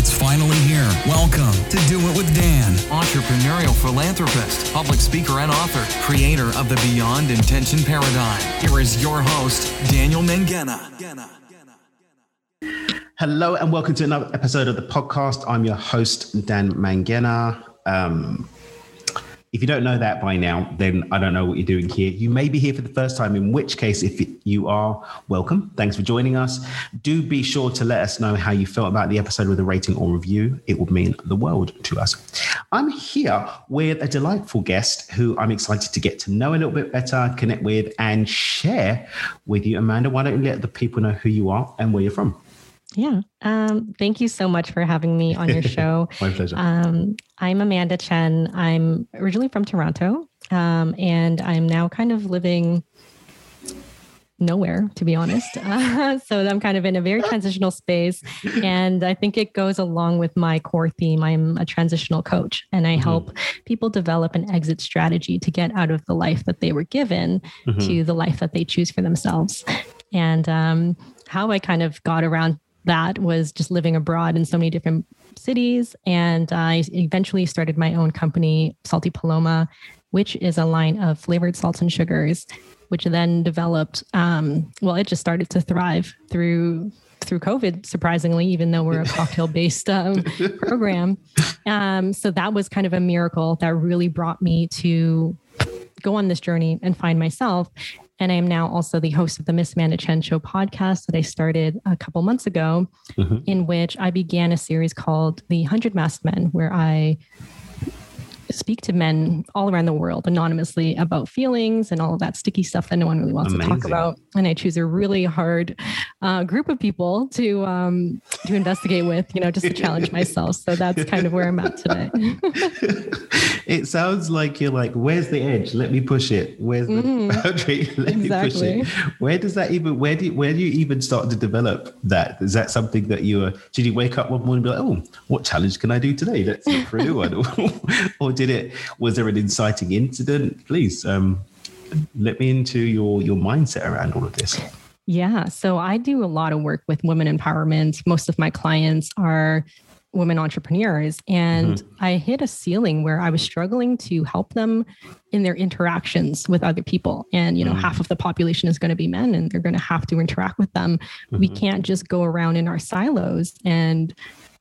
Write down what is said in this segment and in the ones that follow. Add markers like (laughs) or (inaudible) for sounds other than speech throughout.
It's finally here. Welcome to Do It with Dan. entrepreneurial philanthropist, public speaker, and author, creator of the Beyond Intention Paradigm. Here is your host, Daniel Mangena. Hello and welcome to another episode of the podcast. I'm your host, Dan Mangena. Um, if you don't know that by now, then I don't know what you're doing here. You may be here for the first time, in which case, if you are, welcome. Thanks for joining us. Do be sure to let us know how you felt about the episode with a rating or review. It would mean the world to us. I'm here with a delightful guest who I'm excited to get to know a little bit better, connect with, and share with you. Amanda, why don't you let the people know who you are and where you're from? Yeah. Um, thank you so much for having me on your (laughs) show. My pleasure. Um, I'm Amanda Chen. I'm originally from Toronto, um, and I'm now kind of living nowhere, to be honest. Uh, (laughs) (laughs) so I'm kind of in a very transitional space. And I think it goes along with my core theme. I'm a transitional coach, and I help people develop an exit strategy to get out of the life that they were given Mhm. to the life that they choose for themselves. And um, how I kind of got around that was just living abroad in so many different cities. And I eventually started my own company, Salty Paloma, which is a line of flavored salts and sugars, which then developed. Um, well, it just started to thrive through through COVID, surprisingly, even though we're a (laughs) cocktail based um, program. Um, so that was kind of a miracle that really brought me to go on this journey and find myself. And I am now also the host of the Miss Amanda Chen Show podcast that I started a couple months ago, Mhm. in which I began a series called The Hundred Masked Men, where I speak to men all around the world anonymously about feelings and all of that sticky stuff that no one really wants to talk about. And I choose a really hard uh, group of people to um, to investigate with, you know, just to challenge (laughs) myself. So that's kind of where I'm at today. (laughs) it sounds like you're like, where's the edge? Let me push it. Where's the Mhm. (laughs) boundary? Let me push it. Where does that even? Where do you, where do you even start to develop that? Is that something that you are? Did you wake up one morning and be like, oh, what challenge can I do today? Let's look for a new one. or did it? Was there an inciting incident? Please, um, let me into your your mindset around all of this. Yeah. So I do a lot of work with women empowerment. Most of my clients are women entrepreneurs. And I hit a ceiling where I was struggling to help them in their interactions with other people. And, you know, Mm. half of the population is going to be men and they're going to have to interact with them. We Mhm. can't just go around in our silos and,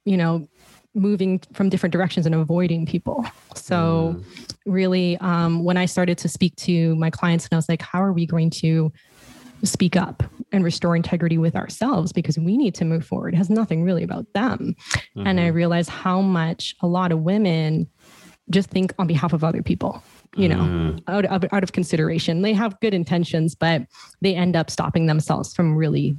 you know, moving from different directions and avoiding people. So, Mm. really um, when i started to speak to my clients and i was like how are we going to speak up and restore integrity with ourselves because we need to move forward it has nothing really about them and i Mhm. realized how much a lot of women just think on behalf of other people you know Mm. out, of, out of consideration they have good intentions but they end up stopping themselves from really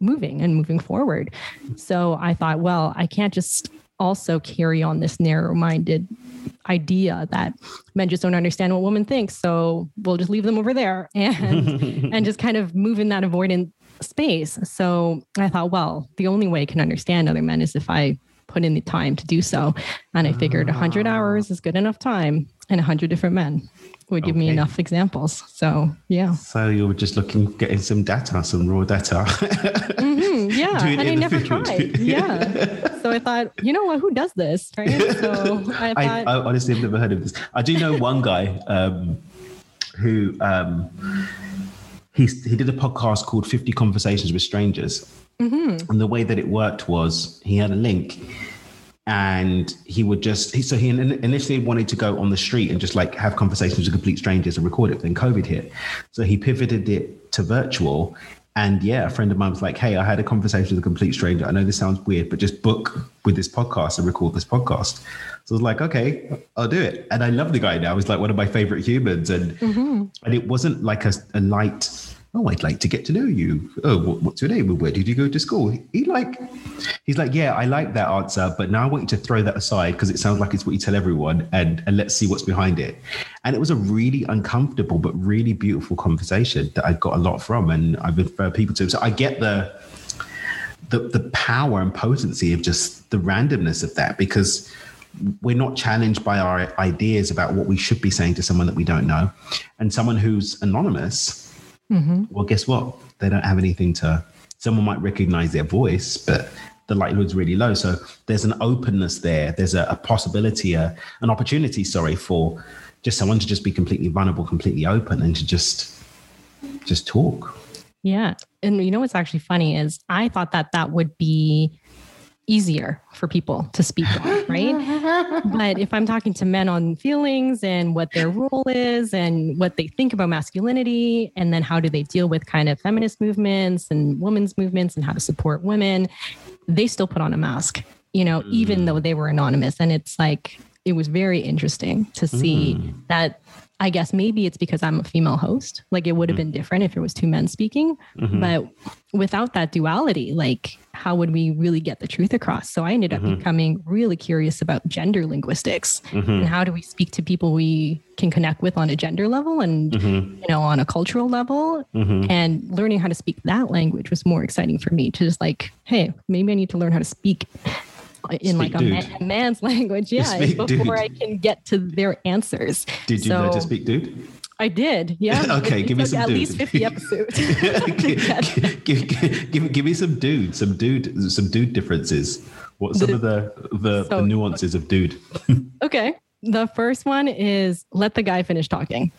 moving and moving forward so i thought well i can't just also carry on this narrow-minded idea that men just don't understand what women think so we'll just leave them over there (laughs) and (laughs) and just kind of move in that avoidant space. So i thought well the only way i can understand other men is if i put in the time to do so. And i figured 100 Ah. hours is good enough time and 100 different men would give me enough examples. So yeah. So you were just looking, getting some data, some raw data. Mhm, (laughs) yeah and i never tried (laughs) yeah so i thought you know what who does this right (laughs) so i I, thought I honestly have never heard of this. I do know one guy um, who um, he's, he did a podcast called 50 Conversations with Strangers. mhm, And the way that it worked was he had a link and he would just, he, so he initially wanted to go on the street and just like have conversations with complete strangers and record it. But then COVID hit. So he pivoted it to virtual. And yeah, a friend of mine was like, Hey, I had a conversation with a complete stranger. I know this sounds weird, but just book with this podcast and record this podcast. So I was like, okay, I'll do it. And I love the guy now. He's like one of my favorite humans. And mhm. and it wasn't like a, a light oh i'd like to get to know you. Oh what, what's your name? Where did you go to school? He like he's like yeah i like that answer but now i want you to throw that aside because it sounds like it's what you tell everyone and and let's see what's behind it. And it was a really uncomfortable but really beautiful conversation that i got a lot from and i've referred people to so i get the the, the power and potency of just the randomness of that because we're not challenged by our ideas about what we should be saying to someone that we don't know. And someone who's anonymous, Mhm. well, guess what? They don't have anything to, someone might recognize their voice, but the likelihood's really low. So there's an openness there. There's a, a possibility, a, an opportunity, sorry, for just someone to just be completely vulnerable, completely open, and to just just talk. Yeah. And you know what's actually funny is I thought that that would be easier for people to speak on, right? (laughs) but if I'm talking to men on feelings and what their role is and what they think about masculinity, and then how do they deal with kind of feminist movements and women's movements and how to support women, they still put on a mask, you know, mm. even though they were anonymous. And it's like, it was very interesting to see mm. that I guess maybe it's because I'm a female host. Like it would have been different if it was two men speaking. Mm-hmm. But without that duality, like how would we really get the truth across? So I ended up mm-hmm. becoming really curious about gender linguistics mm-hmm. and how do we speak to people we can connect with on a gender level and mm-hmm. you know on a cultural level mm-hmm. and learning how to speak that language was more exciting for me to just like, hey, maybe I need to learn how to speak in like a, man, a, man's (laughs) language, yeah, before dude. I can get to their answers. Did you so, learn to speak dude? I did, yeah. (laughs) okay, give me some at dude. least fifty episodes. (laughs) give, give, give, give, me some dude, some dude, some dude differences. What some the, of the the, so, the nuances of dude? okay, the first one is let the guy finish talking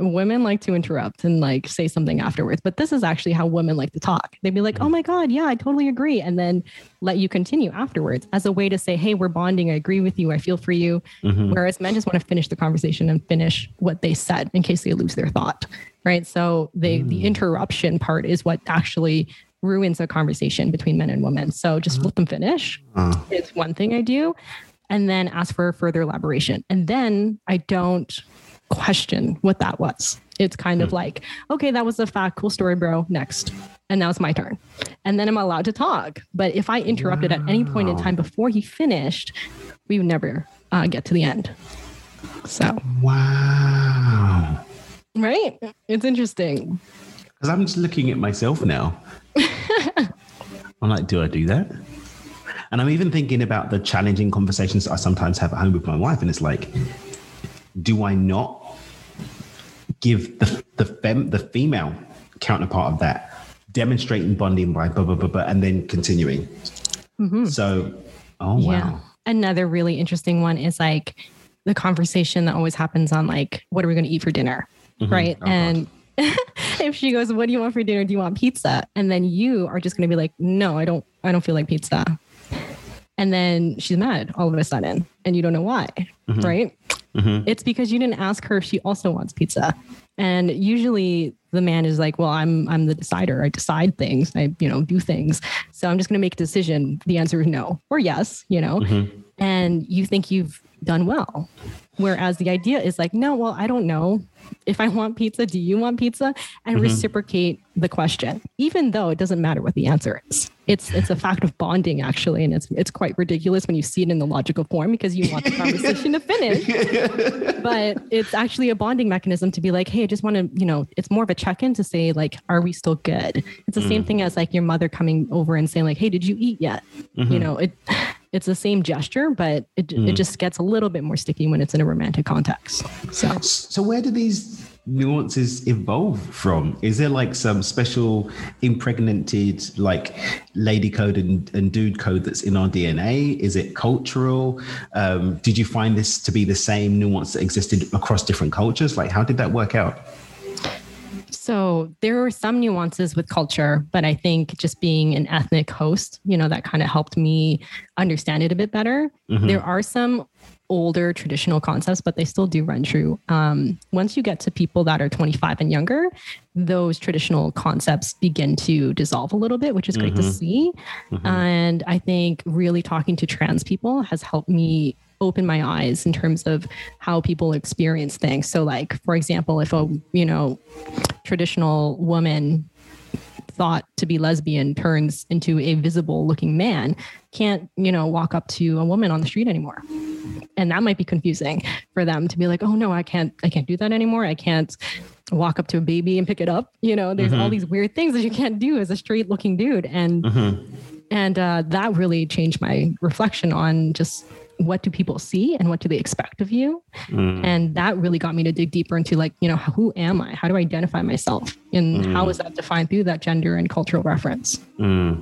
women like to interrupt and like say something afterwards, but this is actually how women like to talk. They'd be like, oh my God, yeah, I totally agree. And then let you continue afterwards as a way to say, hey, we're bonding. I agree with you. I feel for you. Mm-hmm. Whereas men just want to finish the conversation and finish what they said in case they lose their thought. Right. So they, mm. the interruption part is what actually ruins a conversation between men and women. So just uh-huh. let them finish. Uh. It's one thing I do. And then ask for further elaboration. And then I don't question what that was. It's kind of hmm. like, okay, that was a fact. Cool story, bro. Next. And now it's my turn. And then I'm allowed to talk. But if I interrupted wow. at any point in time before he finished, we would never uh, get to the end. So, wow. Right? It's interesting. Because I'm just looking at myself now. (laughs) I'm like, do I do that? And I'm even thinking about the challenging conversations I sometimes have at home with my wife. And it's like, do I not give the the, fem, the female counterpart of that demonstrating bonding by blah blah blah, blah and then continuing. Mm-hmm. So, oh wow. Yeah. Another really interesting one is like the conversation that always happens on like, what are we going to eat for dinner, mm-hmm. right? Oh, and (laughs) if she goes, "What do you want for dinner? Do you want pizza?" and then you are just going to be like, "No, I don't. I don't feel like pizza." And then she's mad all of a sudden, and you don't know why, mm-hmm. right? Mm-hmm. It's because you didn't ask her if she also wants pizza. And usually the man is like, "Well, I'm I'm the decider. I decide things. I you know do things. So I'm just going to make a decision." The answer is no or yes. You know, mm-hmm. and you think you've done well. Whereas the idea is like, no, well, I don't know. If I want pizza, do you want pizza? And mm-hmm. reciprocate the question, even though it doesn't matter what the answer is. It's it's a fact of bonding actually, and it's it's quite ridiculous when you see it in the logical form because you want the conversation to finish. (laughs) But it's actually a bonding mechanism to be like, hey, I just want to, you know, it's more of a check-in to say like, are we still good? It's the mm. same thing as like your mother coming over and saying like, hey, did you eat yet? Mm-hmm. You know, it it's the same gesture, but it, mm. it just gets a little bit more sticky when it's in a romantic context. So, so where do these nuances evolve from? Is there like some special impregnated like lady code and, and dude code that's in our DNA? Is it cultural? Um, did you find this to be the same nuance that existed across different cultures? Like, how did that work out? So there were some nuances with culture, but I think just being an ethnic host, you know, that kind of helped me understand it a bit better. Mm-hmm. There are some older traditional concepts, but they still do run true. Um, once you get to people that are 25 and younger, those traditional concepts begin to dissolve a little bit, which is great mm-hmm. to see. Mm-hmm. And I think really talking to trans people has helped me open my eyes in terms of how people experience things. So like for example, if a, you know, traditional woman thought to be lesbian turns into a visible looking man can't you know walk up to a woman on the street anymore. And that might be confusing for them to be like oh no i can't i can't do that anymore. I can't walk up to a baby and pick it up. You know there's mm-hmm. all these weird things that you can't do as a straight looking dude. And mm-hmm. and uh, that really changed my reflection on just what do people see and what do they expect of you mm. and that really got me to dig deeper into like you know who am i how do i identify myself and mm. how is that defined through that gender and cultural reference mm.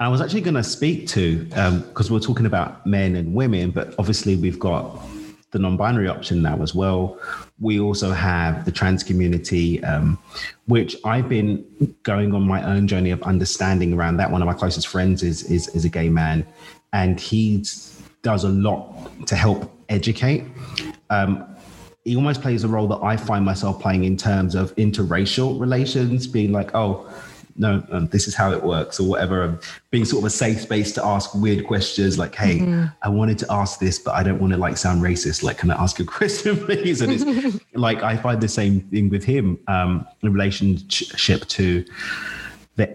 i was actually going to speak to because um, we're talking about men and women but obviously we've got the non-binary option now as well we also have the trans community um, which i've been going on my own journey of understanding around that one of my closest friends is is, is a gay man and he's does a lot to help educate. Um, he almost plays a role that I find myself playing in terms of interracial relations, being like, oh, no, um, this is how it works, or whatever. Um, being sort of a safe space to ask weird questions, like, "Hey, mm-hmm. I wanted to ask this, but I don't want to like sound racist. Like, can I ask a (laughs) question, please?" And it's (laughs) like I find the same thing with him um, in relationship to the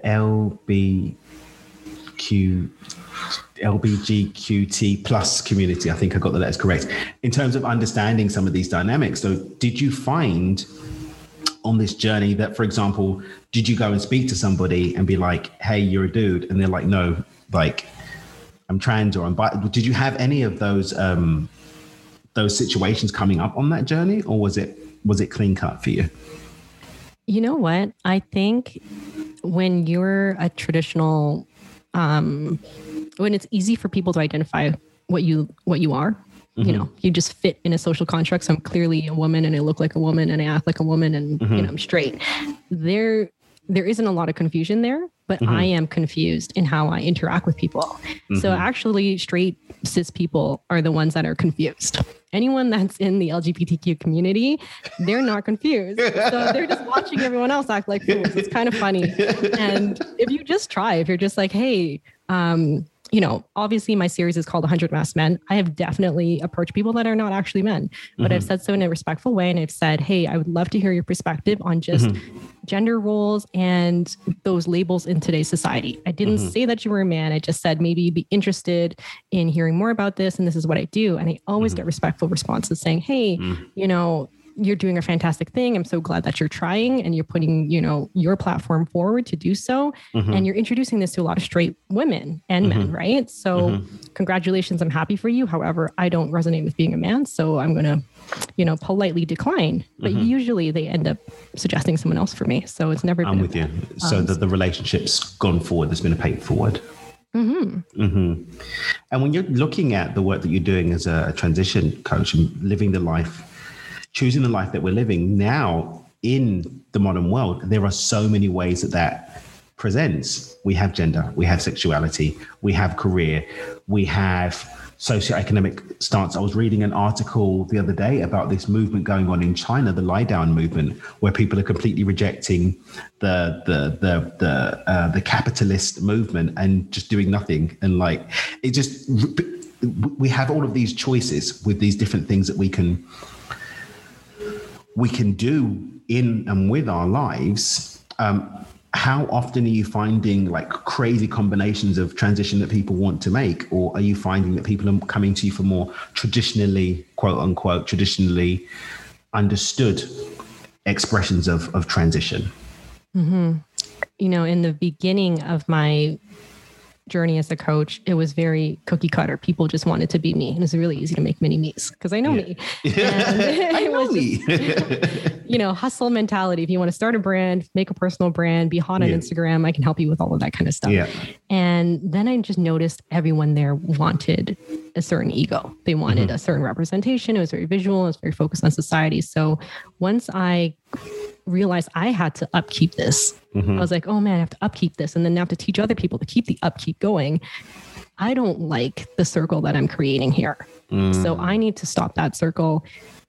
LBQ LBGQT plus community. I think I got the letters correct. In terms of understanding some of these dynamics, so did you find on this journey that, for example, did you go and speak to somebody and be like, "Hey, you're a dude," and they're like, "No, like I'm trans or I'm bi." Did you have any of those um, those situations coming up on that journey, or was it was it clean cut for you? You know what? I think when you're a traditional um, when it's easy for people to identify what you what you are mm-hmm. you know you just fit in a social construct so i'm clearly a woman and i look like a woman and i act like a woman and mm-hmm. you know i'm straight there there isn't a lot of confusion there but mm-hmm. i am confused in how i interact with people so mm-hmm. actually straight cis people are the ones that are confused anyone that's in the lgbtq community they're not confused. So they're just watching everyone else act like fools. It's kind of funny. (laughs) And if you just try if you're just like hey um, you know, obviously my series is called 100 Masked Men. I have definitely approached people that are not actually men, but mm-hmm. I've said so in a respectful way. And I've said, hey, I would love to hear your perspective on just mm-hmm. gender roles and those labels in today's society. I didn't mm-hmm. say that you were a man. I just said maybe you'd be interested in hearing more about this. And this is what I do. And I always mm-hmm. get respectful responses saying, hey, mm. you know, you're doing a fantastic thing. I'm so glad that you're trying and you're putting, you know, your platform forward to do so. Mm-hmm. And you're introducing this to a lot of straight women and mm-hmm. men, right? So mm-hmm. congratulations. I'm happy for you. However, I don't resonate with being a man. So I'm going to, you know, politely decline. But mm-hmm. usually they end up suggesting someone else for me. So it's never I'm with you. So um, the, the relationship's gone forward. There's been a pay forward. Mm-hmm. Mm-hmm. And when you're looking at the work that you're doing as a transition coach and living the life choosing the life that we're living now in the modern world, there are so many ways that that presents. We have gender, we have sexuality, we have career, we have socioeconomic stance. I was reading an article the other day about this movement going on in China, the lie down movement, where people are completely rejecting the the the the uh, the capitalist movement and just doing nothing. And like it just we have all of these choices with these different things that we can we can do in and with our lives, um, how often are you finding like crazy combinations of transition that people want to make? Or are you finding that people are coming to you for more traditionally, quote unquote, traditionally understood expressions of, of transition? Mm-hmm. You know, in the beginning of my journey as a coach, it was very cookie cutter. People just wanted to be me. And it was really easy to make mini me's because I know yeah. me. I know me. (laughs) (laughs) Just, (laughs) you know, hustle mentality. If you want to start a brand, make a personal brand, be hot on yeah. Instagram, I can help you with all of that kind of stuff. Yeah. And then I just noticed everyone there wanted a certain ego. They wanted mm-hmm. a certain representation. It was very visual. It was very focused on society. So once I realized I had to upkeep this. Mm-hmm. I was like, oh man, I have to upkeep this. And then I have to teach other people to keep the upkeep going. I don't like the circle that I'm creating here. Mm. So I need to stop that circle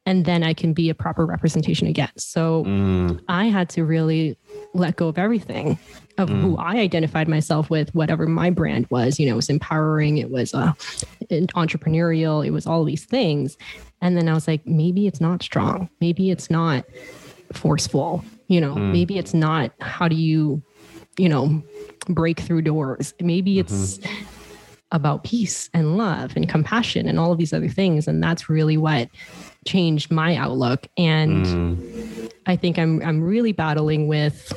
and then I can be a proper representation again. So mm. I had to really let go of everything of mm. who I identified myself with, whatever my brand was. You know, it was empowering, it was uh, entrepreneurial, it was all these things. And then I was like, maybe it's not strong. Maybe it's not forceful. You know, mm. maybe it's not how do you, you know, break through doors. Maybe it's mm-hmm. about peace and love and compassion and all of these other things. And that's really what changed my outlook. And mm. I think I'm I'm really battling with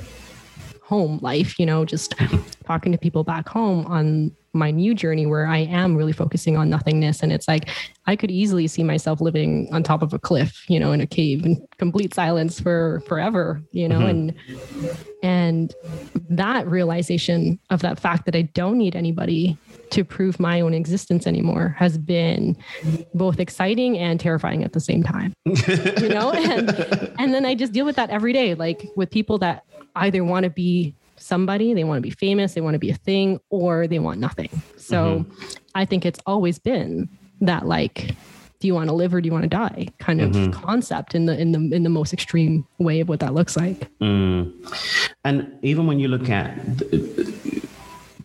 home life, you know, just mm-hmm. talking to people back home on my new journey where I am really focusing on nothingness. And it's like I could easily see myself living on top of a cliff, you know, in a cave in complete silence for forever, you know, mm-hmm. and and that realization of that fact that I don't need anybody to prove my own existence anymore has been both exciting and terrifying at the same time. (laughs) you know, and and then I just deal with that every day, like with people that either want to be somebody, they want to be famous, they want to be a thing, or they want nothing. So mm-hmm. I think it's always been that like do you want to live or do you want to die kind of mm-hmm. concept in the in the in the most extreme way of what that looks like mm. and even when you look at the,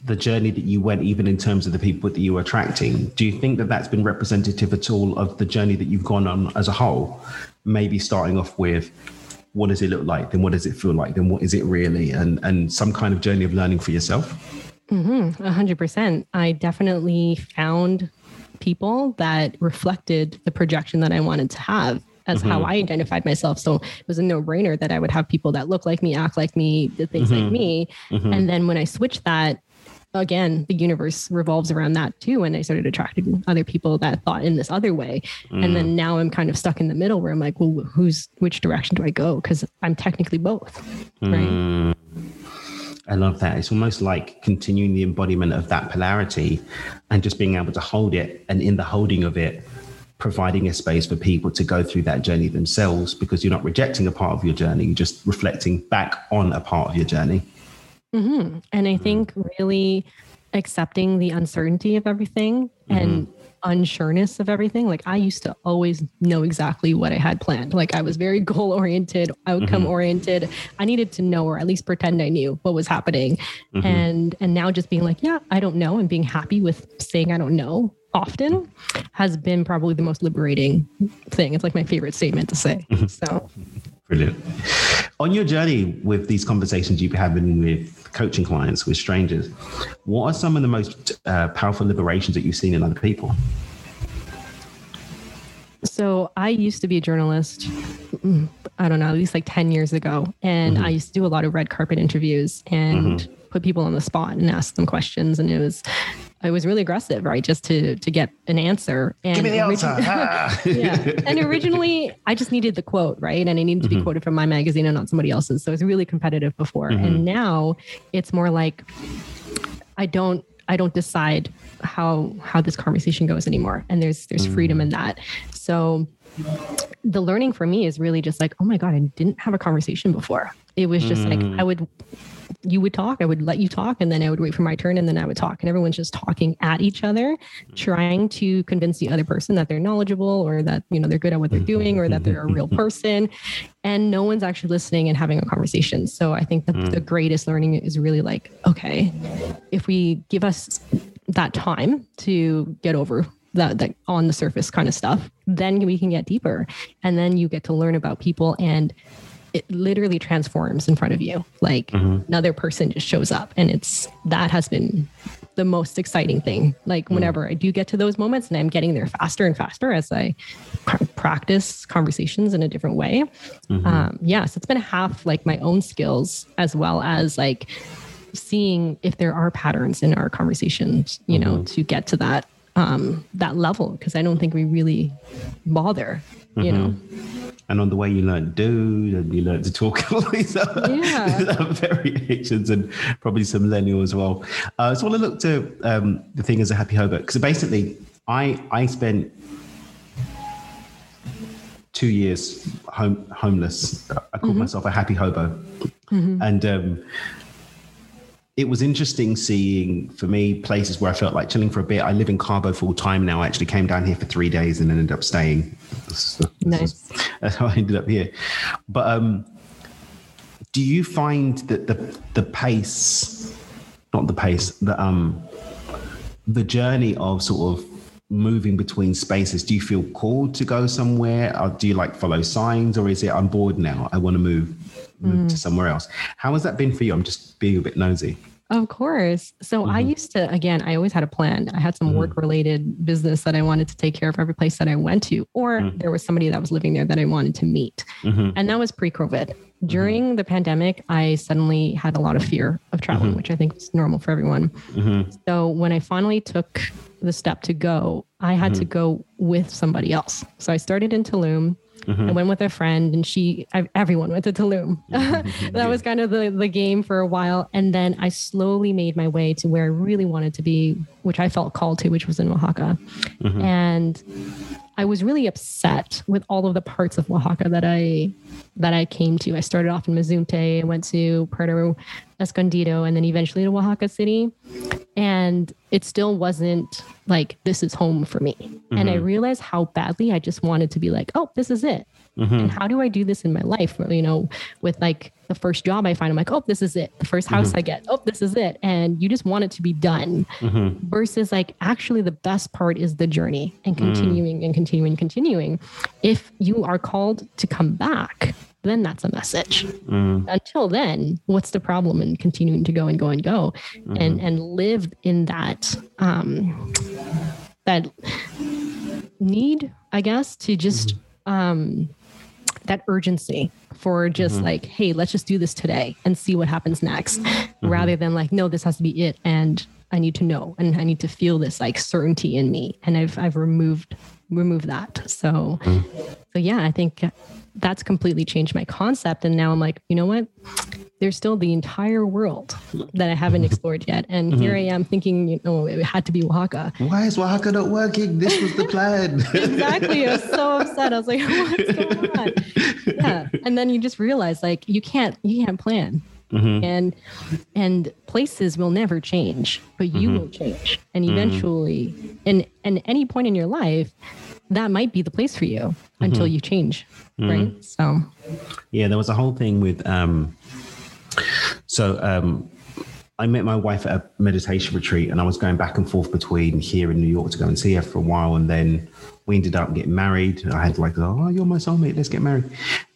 the, journey that you went even in terms of the people that you were attracting do you think that that's been representative at all of the journey that you've gone on as a whole maybe starting off with what does it look like? Then what does it feel like? Then what is it really? And and some kind of journey of learning for yourself. Mm-hmm. A hundred percent. I definitely found people that reflected the projection that I wanted to have as mm-hmm. how I identified myself. So it was a no brainer that I would have people that look like me, act like me, did things mm-hmm. like me. Mm-hmm. And then when I switched that, again, the universe revolves around that too. And I started attracting other people that thought in this other way. Mm. And then mm. now I'm kind of stuck in the middle where I'm like, well, who's which direction do I go? Because I'm technically both. Right. Mm. I love that. It's almost like continuing the embodiment of that polarity and just being able to hold it. And in the holding of it, providing a space for people to go through that journey themselves because you're not rejecting a part of your journey, you're just reflecting back on a part of your journey. Mm-hmm. And I think really accepting the uncertainty of everything mm-hmm. and unsureness of everything. Like I used to always know exactly what I had planned. Like I was very (laughs) goal oriented, outcome oriented. Mm-hmm. I needed to know or at least pretend I knew what was happening. Mm-hmm. And and now just being like, yeah, I don't know and being happy with saying I don't know often has been probably the most liberating thing. It's like my favorite statement to say. Mm-hmm. So Brilliant. On your journey with these conversations you've been having with coaching clients, with strangers, what are some of the most uh, powerful liberations that you've seen in other people? So I used to be a journalist, I don't know, at least like 10 years ago. And mm-hmm. I used to do a lot of red carpet interviews and mm-hmm. put people on the spot and ask them questions. And it was I was really aggressive, right? Just to to get an answer. And Give me the answer. (laughs) yeah. And originally, I just needed the quote, right? And I needed to be mm-hmm. quoted from my magazine and not somebody else's. So it was really competitive before, mm-hmm. and now it's more like I don't I don't decide how how this conversation goes anymore, and there's there's mm-hmm. freedom in that. So the learning for me is really just like, oh my god, I didn't have a conversation before. It was just like mm. I would you would talk, I would let you talk, and then I would wait for my turn, and then I would talk. And everyone's just talking at each other, trying to convince the other person that they're knowledgeable or that you know they're good at what they're doing or that they're a real person. And no one's actually listening and having a conversation. So I think the, the mm. greatest learning is really like, okay, if we give us that time to get over that, that on the surface kind of stuff, then we can get deeper. And then you get to learn about people and it literally transforms in front of you. Like mm-hmm. another person just shows up. And it's that has been the most exciting thing. Like mm. whenever I do get to those moments and I'm getting there faster and faster as I practice conversations in a different way. Mm-hmm. Um, yes, yeah, so it's been half like my own skills as well as like seeing if there are patterns in our conversations, you know, mm-hmm. to get to that um that level because I don't think we really bother, you know. And on the way you learn do and you learn to talk (laughs) all these other, yeah. variations and probably some millennial as well. Uh, so I want to look to um, the thing as a happy hobo because basically I I spent two years home homeless. I called mm-hmm. myself a happy hobo, mm-hmm. and um, it was interesting seeing for me places where I felt like chilling for a bit. I live in Cabo full time now. I actually came down here for three days and ended up staying. Nice. (laughs) that's how I ended up here. But um, do you find that the the pace, not the pace, the um, the journey of sort of moving between spaces? Do you feel called to go somewhere, or do you like follow signs, or is it I'm bored now? I want to move move mm. to somewhere else. How has that been for you? I'm just being a bit nosy. Of course. So I mm-hmm. used to, again, I always had a plan. I had some mm-hmm. work related business that I wanted to take care of every place that I went to, or mm-hmm. there was somebody that was living there that I wanted to meet. And that was pre COVID. During the pandemic, I suddenly had a lot of fear of traveling, which I think is normal for everyone. So when I finally took the step to go, I had to go with somebody else. So I started in Tulum. I went with a friend, and she, I, everyone went to Tulum. (laughs) Mm-hmm. that was kind of the, the game for a while. And then I slowly made my way to where I really wanted to be, which I felt called to, which was in Oaxaca. Mm-hmm. And I was really upset with all of the parts of Oaxaca that I that I came to. I started off in Mazunte, I went to Puerto Escondido, and then eventually to Oaxaca City. And it still wasn't like this is home for me. And I mm-hmm. realized how badly I just wanted to be like, oh, this is it. Mm-hmm. And how do I do this in my life? You know, with like the first job I find, I'm like, oh, this is it. The first house mm-hmm. I get, oh, this is it. And you just want it to be done. Mm-hmm. Versus like actually the best part is the journey and mm. continuing and continuing, continuing. If you are called to come back, then that's a message. Mm. Until then, what's the problem in continuing to go and go and go and and live in that um that need, I guess, to just um that urgency for just mm-hmm. like, hey, let's just do this today and see what happens next, mm-hmm. rather than like, no, this has to be it. And I need to know and I need to feel this like certainty in me. And I've I've removed removed that. So mm-hmm. so yeah, I think that's completely changed my concept. And now I'm like, you know what? There's still the entire world that I haven't mm-hmm. explored yet. And mm-hmm. here I am thinking, you know, it had to be Oaxaca. Why is Oaxaca not working? This was the plan. (laughs) exactly. I was so upset. I was like, (laughs) what's going on? Yeah. And then you just realize like you can't you can't plan. And and places will never change, but you will change. And eventually, in in any point in your life, that might be the place for you until you change. Right. So Yeah, there was a whole thing with um so um I met my wife at a meditation retreat and I was going back and forth between here in New York to go and see her for a while and then we ended up getting married. I had like, oh, you're my soulmate, let's get married.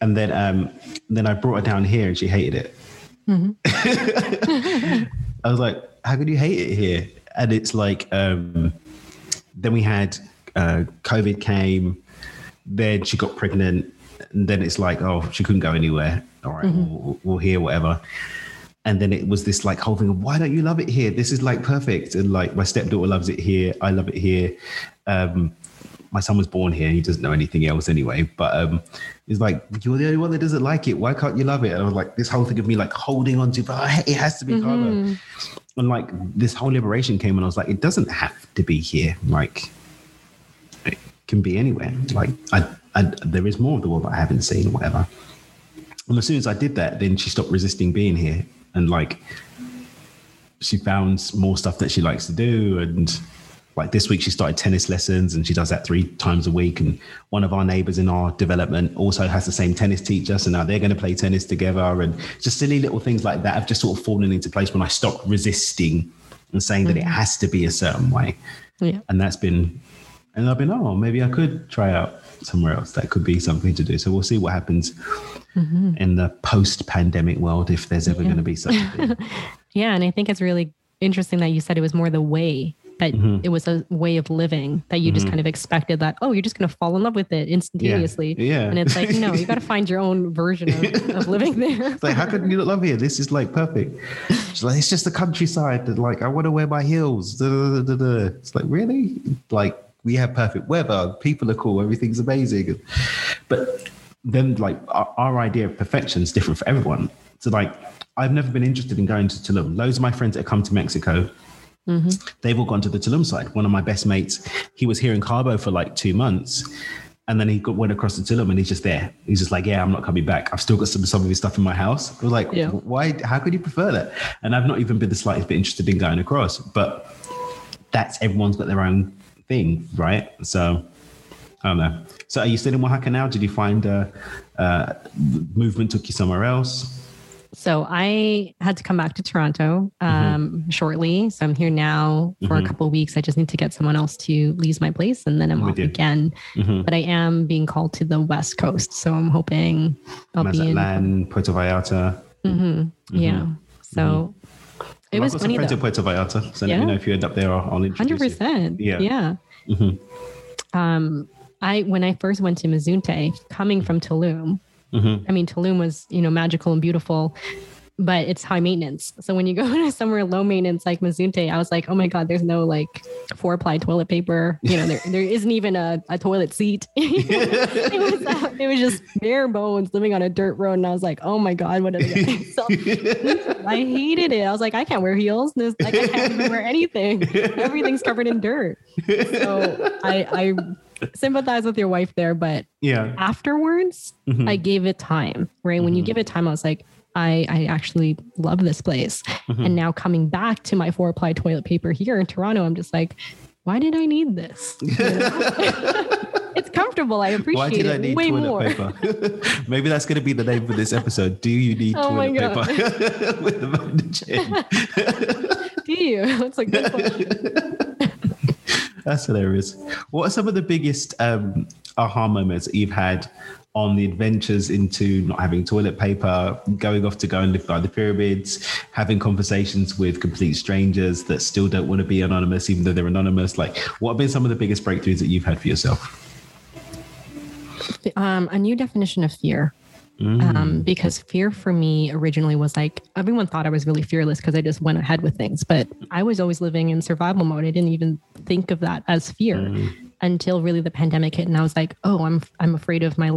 And then um then I brought her down here and she hated it. (laughs) (laughs) I was like, how could you hate it here? And it's like um then we had uh COVID came, then she got pregnant, and then it's like, oh, she couldn't go anywhere. All right, we'll, we'll hear whatever. And then it was this like whole thing of why don't you love it here? This is like perfect. And like my stepdaughter loves it here. I love it here. Um, my son was born here. He doesn't know anything else anyway. But um, he's like, you're the only one that doesn't like it. Why can't you love it? And I was like, this whole thing of me like holding on to, but it has to be Cabo. And like this whole liberation came, and I was like, it doesn't have to be here. Like can be anywhere. Like I, I there is more of the world that I haven't seen, or whatever. And as soon as I did that, then she stopped resisting being here, and like she found more stuff that she likes to do, and like this week she started tennis lessons, and she does that three times a week. And one of our neighbors in our development also has the same tennis teacher, so now they're going to play tennis together, and just silly little things like that have just sort of fallen into place when I stopped resisting and saying that it mm. has to be a certain way yeah. and that's been and i've been oh maybe i could try out somewhere else that could be something to do. So we'll see what happens mm-hmm. in the post-pandemic world if there's ever going to be such a thing. (laughs) Yeah, and I think it's really interesting that you said it was more the way that mm-hmm. it was a way of living that you just mm-hmm. kind of expected that oh you're just going to fall in love with it instantaneously. Yeah. and it's like no you got to find your own version of, of (laughs) living there. It's like how could you not love here? This is like perfect. She's like it's just the countryside that like i want to wear my heels. Da, da, da. it's like really? Like we have perfect weather people are cool everything's amazing but then like our, our idea of perfection is different for everyone so like i've never been interested in going to tulum loads of my friends that come to mexico mm-hmm. they've all gone to the tulum side one of my best mates he was here in cabo for like two months and then he got, went across to Tulum and he's just there. He's just like, yeah, I'm not coming back. I've still got some, some of his stuff in my house. I was like, Yeah. why, how could you prefer that? And I've not even been the slightest bit interested in going across, but that's everyone's got their own thing, right? So I don't know. So are you still in Oaxaca now? Did you find uh, uh, movement took you somewhere else? So I had to come back to Toronto um, shortly. So I'm here now for a couple of weeks. I just need to get someone else to lease my place, and then I'm With off you. again. But I am being called to the West Coast, so I'm hoping I'll be in. Mazatlan, Puerto Vallarta. Yeah. So It was funny friends though. Puerto Vallarta, so let me know if you end up there. I'll, I'll introduce Hundred you. percent. Yeah. Yeah. Mhm. Um, I when I first went to Mazunte, coming from Tulum, Mhm. I mean Tulum was you know magical and beautiful, but it's high maintenance. So when you go (laughs) to somewhere low maintenance like Mazunte, I was like, oh my god, there's no like four ply toilet paper. You know, there there isn't even a, a toilet seat. (laughs) it was uh, it was just bare bones living on a dirt road, and I was like, oh my god, what? Gonna (laughs) so, I hated it. I was like, I can't wear heels. There's, like, I can't even wear anything. Everything's covered in dirt. So I, I sympathize with your wife there, but Yeah. afterwards, Mhm. I gave it time. Right when you give it time, I was like, I, I actually love this place. Mm-hmm. And now coming back to my four ply toilet paper here in Toronto, I'm just like, why did I need this? You (laughs) know? (laughs) it's comfortable. I appreciate Why did it I need way toilet more. paper? (laughs) Maybe that's going to be the name for this episode. Do you need Oh toilet paper with the Amanda Chen? Do you? That's a good question. That's hilarious. What are some of the biggest um, aha moments that you've had on the adventures into not having toilet paper, going off to go and live by the pyramids, having conversations with complete strangers that still don't want to be anonymous, even though they're anonymous? Like, what have been some of the biggest breakthroughs that you've had for yourself? um, a new definition of fear. Um, because fear for me originally was like everyone thought I was really fearless because I just went ahead with things, but I was always living in survival mode. I didn't even think of that as fear until really the pandemic hit, and I was like, oh, I'm I'm afraid of my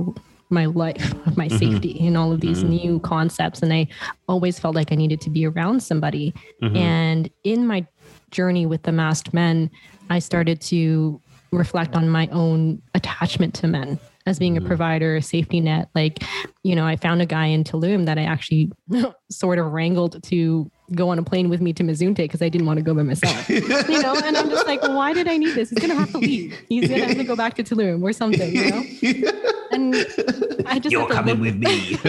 my life, my mm-hmm. safety, and all of these mm-hmm. new concepts. And I always felt like I needed to be around somebody. Mm-hmm. And in my journey with the masked men, I started to reflect on my own attachment to men as being a provider, a safety net. Like, you know, I found a guy in Tulum that I actually (laughs) sort of wrangled to go on a plane with me to Mazunte because I didn't want to go by myself. you know, and I'm just like, why did I need this? He's gonna have to leave. He's gonna have to go back to Tulum or something, you know? (laughs) And I just You're coming look- with me. (laughs)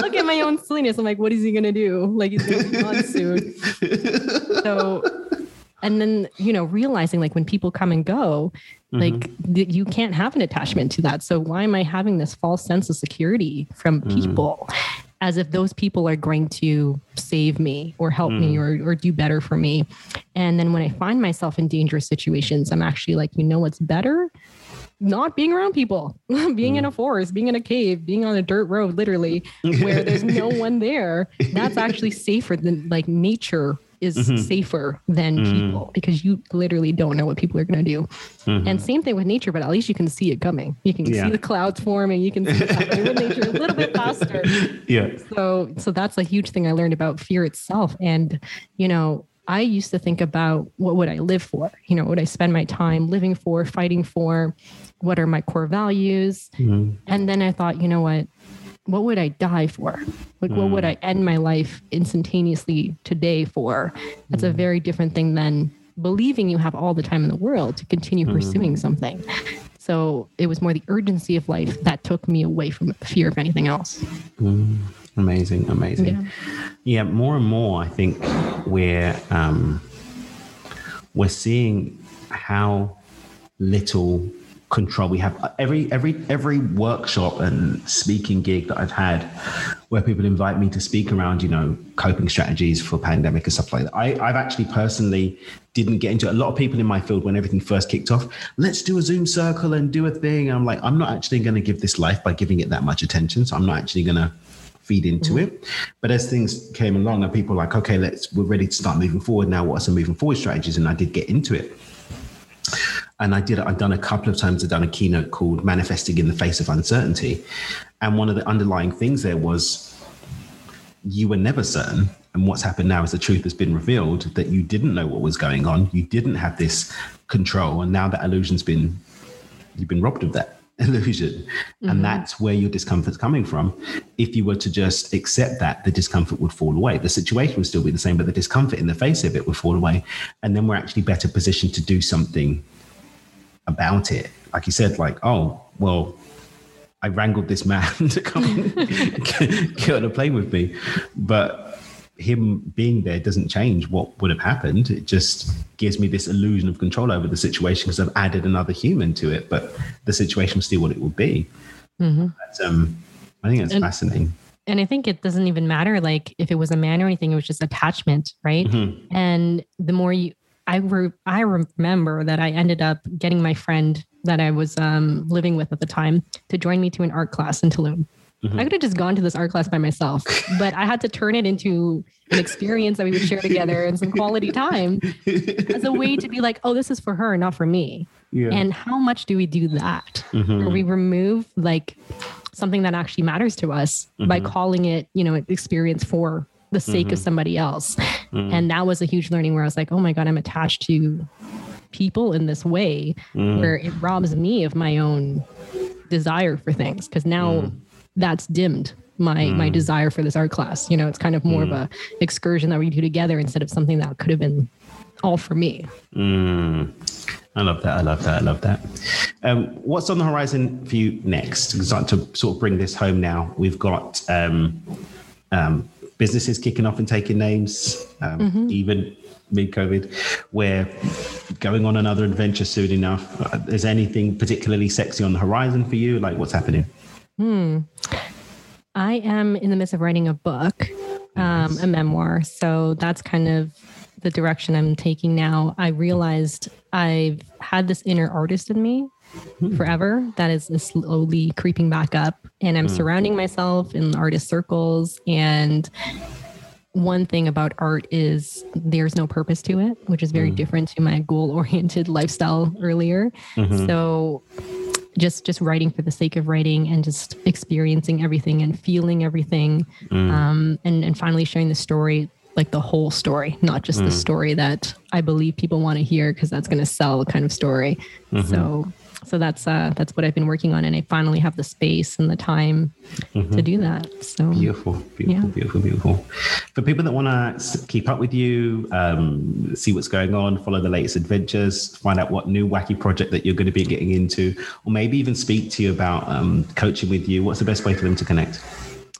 look at my own silliness. I'm like, what is he gonna do? Like he's gonna be gone soon. So, and then you know, realizing like when people come and go, mm-hmm. like th- you can't have an attachment to that. So why am I having this false sense of security from mm. people? As if those people are going to save me or help me mm. or, or do better for me. And then when I find myself in dangerous situations, I'm actually like, you know what's better? Not being around people, (laughs) being in a mm. forest, being in a cave, being on a dirt road, literally, (laughs) where there's no one there. That's actually (laughs) safer than like nature is mm-hmm. safer than mm-hmm. people because you literally don't know what people are going to do. And mm-hmm. same thing with nature, but at least you can see it coming. You can Yeah. see the clouds forming. You can see with nature a little bit faster yeah. so so that's a huge thing i learned about fear itself and you know i used to think about what would i live for you know what would i spend my time living for fighting for what are my core values? Mm-hmm. And then i thought you know what? What would i die for? Like what would mm. i end my life instantaneously today for? That's a mm. very different thing than believing you have all the time in the world to continue mm-hmm. pursuing something. So it was more the urgency of life that took me away from fear of anything else. Mm. Amazing, amazing. Yeah. Yeah. more and more, I think we're um, we're seeing how little control we have. Every every every workshop and speaking gig that I've had, where people invite me to speak around, you know, coping strategies for pandemic and stuff like that. I, I've actually personally didn't get into it. A lot of people in my field, when everything first kicked off, let's do a Zoom circle and do a thing. I'm like, I'm not actually going to give this life by giving it that much attention. So I'm not actually going to feed into it. But as things came along and people were like, okay, let's we're ready to start moving forward now. What are some moving forward strategies? And I did get into it. And I did I've done a couple of times, I've done a keynote called Manifesting in the Face of Uncertainty. And one of the underlying things there was you were never certain. And what's happened now is the truth has been revealed that you didn't know what was going on. You didn't have this control. And now that illusion's been you've been robbed of that (laughs) illusion. And mm-hmm. that's where your discomfort's coming from. If you were to just accept that, the discomfort would fall away. The situation would still be the same, but the discomfort in the face of it would fall away. And then we're actually better positioned to do something about it. Like you said, like, oh, well, I wrangled this man (laughs) to come get on a plane with me. But him being there doesn't change what would have happened. It just gives me this illusion of control over the situation because I've added another human to it. But the situation was still what it would be. But, um, I think that's And- fascinating. and I think it doesn't even matter like if it was a man or anything, it was just attachment, right? Mm-hmm. And the more you, I re, I remember that I ended up getting my friend that I was um, living with at the time to join me to an art class in Tulum. Mm-hmm. I could have just gone to this art class by myself, (laughs) but I had to turn it into an experience that we would share together and some quality time (laughs) as a way to be like, oh, this is for her, not for me. Yeah. And how much do we do that? Mhm. Where we remove like something that actually matters to us by Mm-hmm. calling it, you know, an experience for the sake of somebody else. Mm. And that was a huge learning where I was like, oh my God, I'm attached to people in this way Mm. where it robs me of my own desire for things. Cause now Mm. that's dimmed my my desire for this art class. You know, it's kind of more Mm. of a excursion that we do together instead of something that could have been all for me. Mm. I love that. I love that. I love that. Um, what's on the horizon for you next? Because to sort of bring this home now, we've got um, um, businesses kicking off and taking names, um, even mid COVID. We're going on another adventure soon enough. Uh, Is anything particularly sexy on the horizon for you? Like what's happening? I am in the midst of writing a book, um, a memoir. So that's kind of the direction I'm taking now. I realized I've had this inner artist in me Hmm. forever. That is slowly creeping back up. And I'm hmm. surrounding myself in artist circles. And one thing about art is there's no purpose to it, which is very hmm. different to my goal oriented (laughs) lifestyle earlier. Mm-hmm. So just just writing for the sake of writing and just experiencing everything and feeling everything um, and and finally sharing the story like the whole story not just the story that i believe people want to hear because that's going to sell kind of story. Mm-hmm. So so that's uh that's what i've been working on and i finally have the space and the time to do that so Beautiful, beautiful, Yeah. beautiful, beautiful. For people that want to keep up with you, um, see what's going on, follow the latest adventures, find out what new wacky project that you're going to be getting into, or maybe even speak to you about um, coaching with you, what's the best way for them to connect?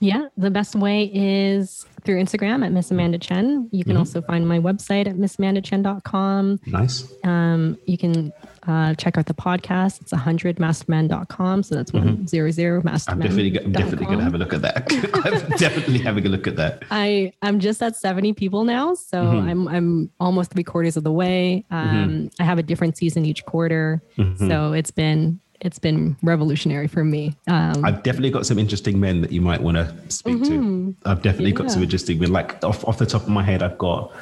Yeah, the best way is through Instagram at Miss Amanda Chen. You can also find my website at missamandachen.com. Nice. Um, you can uh, check out the podcast. It's 100maskedmen.com. So that's 100 I'm masterman. definitely, I'm definitely going to have a look at that. (laughs) I'm definitely having a look at that. I I'm just at 70 people now, so I'm I'm almost three quarters of the way. Um, I have a different season each quarter, so it's been it's been revolutionary for me. Um, I've definitely got some interesting men that you might want to speak to. I've definitely got some interesting men. Like off, off the top of my head, I've got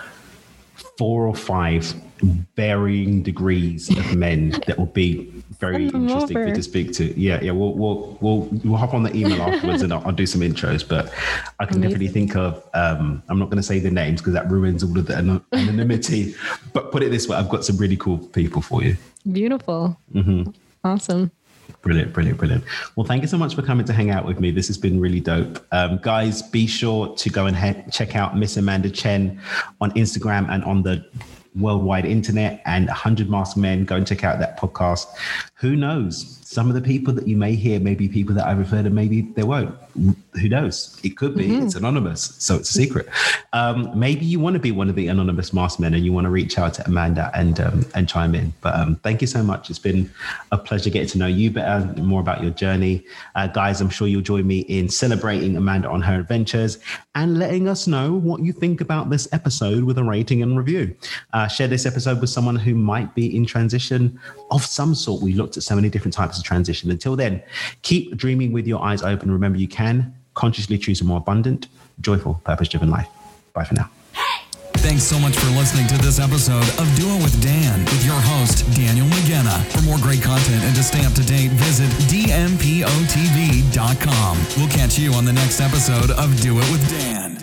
four or five varying degrees of (laughs) men that will be very interesting for you to speak to. Yeah, yeah. We'll we'll we'll, we'll hop on the email afterwards and I'll, I'll do some intros. But I can definitely think of. Um, I'm not going to say the names because that ruins all of the ano- anonymity. (laughs) but put it this way, I've got some really cool people for you. beautiful, awesome. Brilliant, brilliant, brilliant. Well, thank you so much for coming to hang out with me. This has been really dope. Um, guys, be sure to go and he- check out Miss Amanda Chen on Instagram and on the worldwide internet and 100 Masked Men. Go and check out that podcast. Who knows? Some of the people that you may hear may be people that I refer to, maybe they won't. Who knows? It could be. It's anonymous, so it's a secret. Um, maybe you want to be one of the anonymous masked men and you want to reach out to Amanda and um, and chime in. But um, thank you so much. It's been a pleasure getting to know you better, and more about your journey. Uh, guys, I'm sure you'll join me in celebrating Amanda on her adventures and letting us know what you think about this episode with a rating and review. Uh, share this episode with someone who might be in transition of some sort. We looked at so many different types of transition. Until then, keep dreaming with your eyes open. Remember, you can consciously choose a more abundant, joyful, purpose driven life. Bye for now. Thanks so much for listening to this episode of Do It with Dan with your host, Daniel McGenna. For more great content and to stay up to date, visit dmpotv.com. We'll catch you on the next episode of Do It with Dan.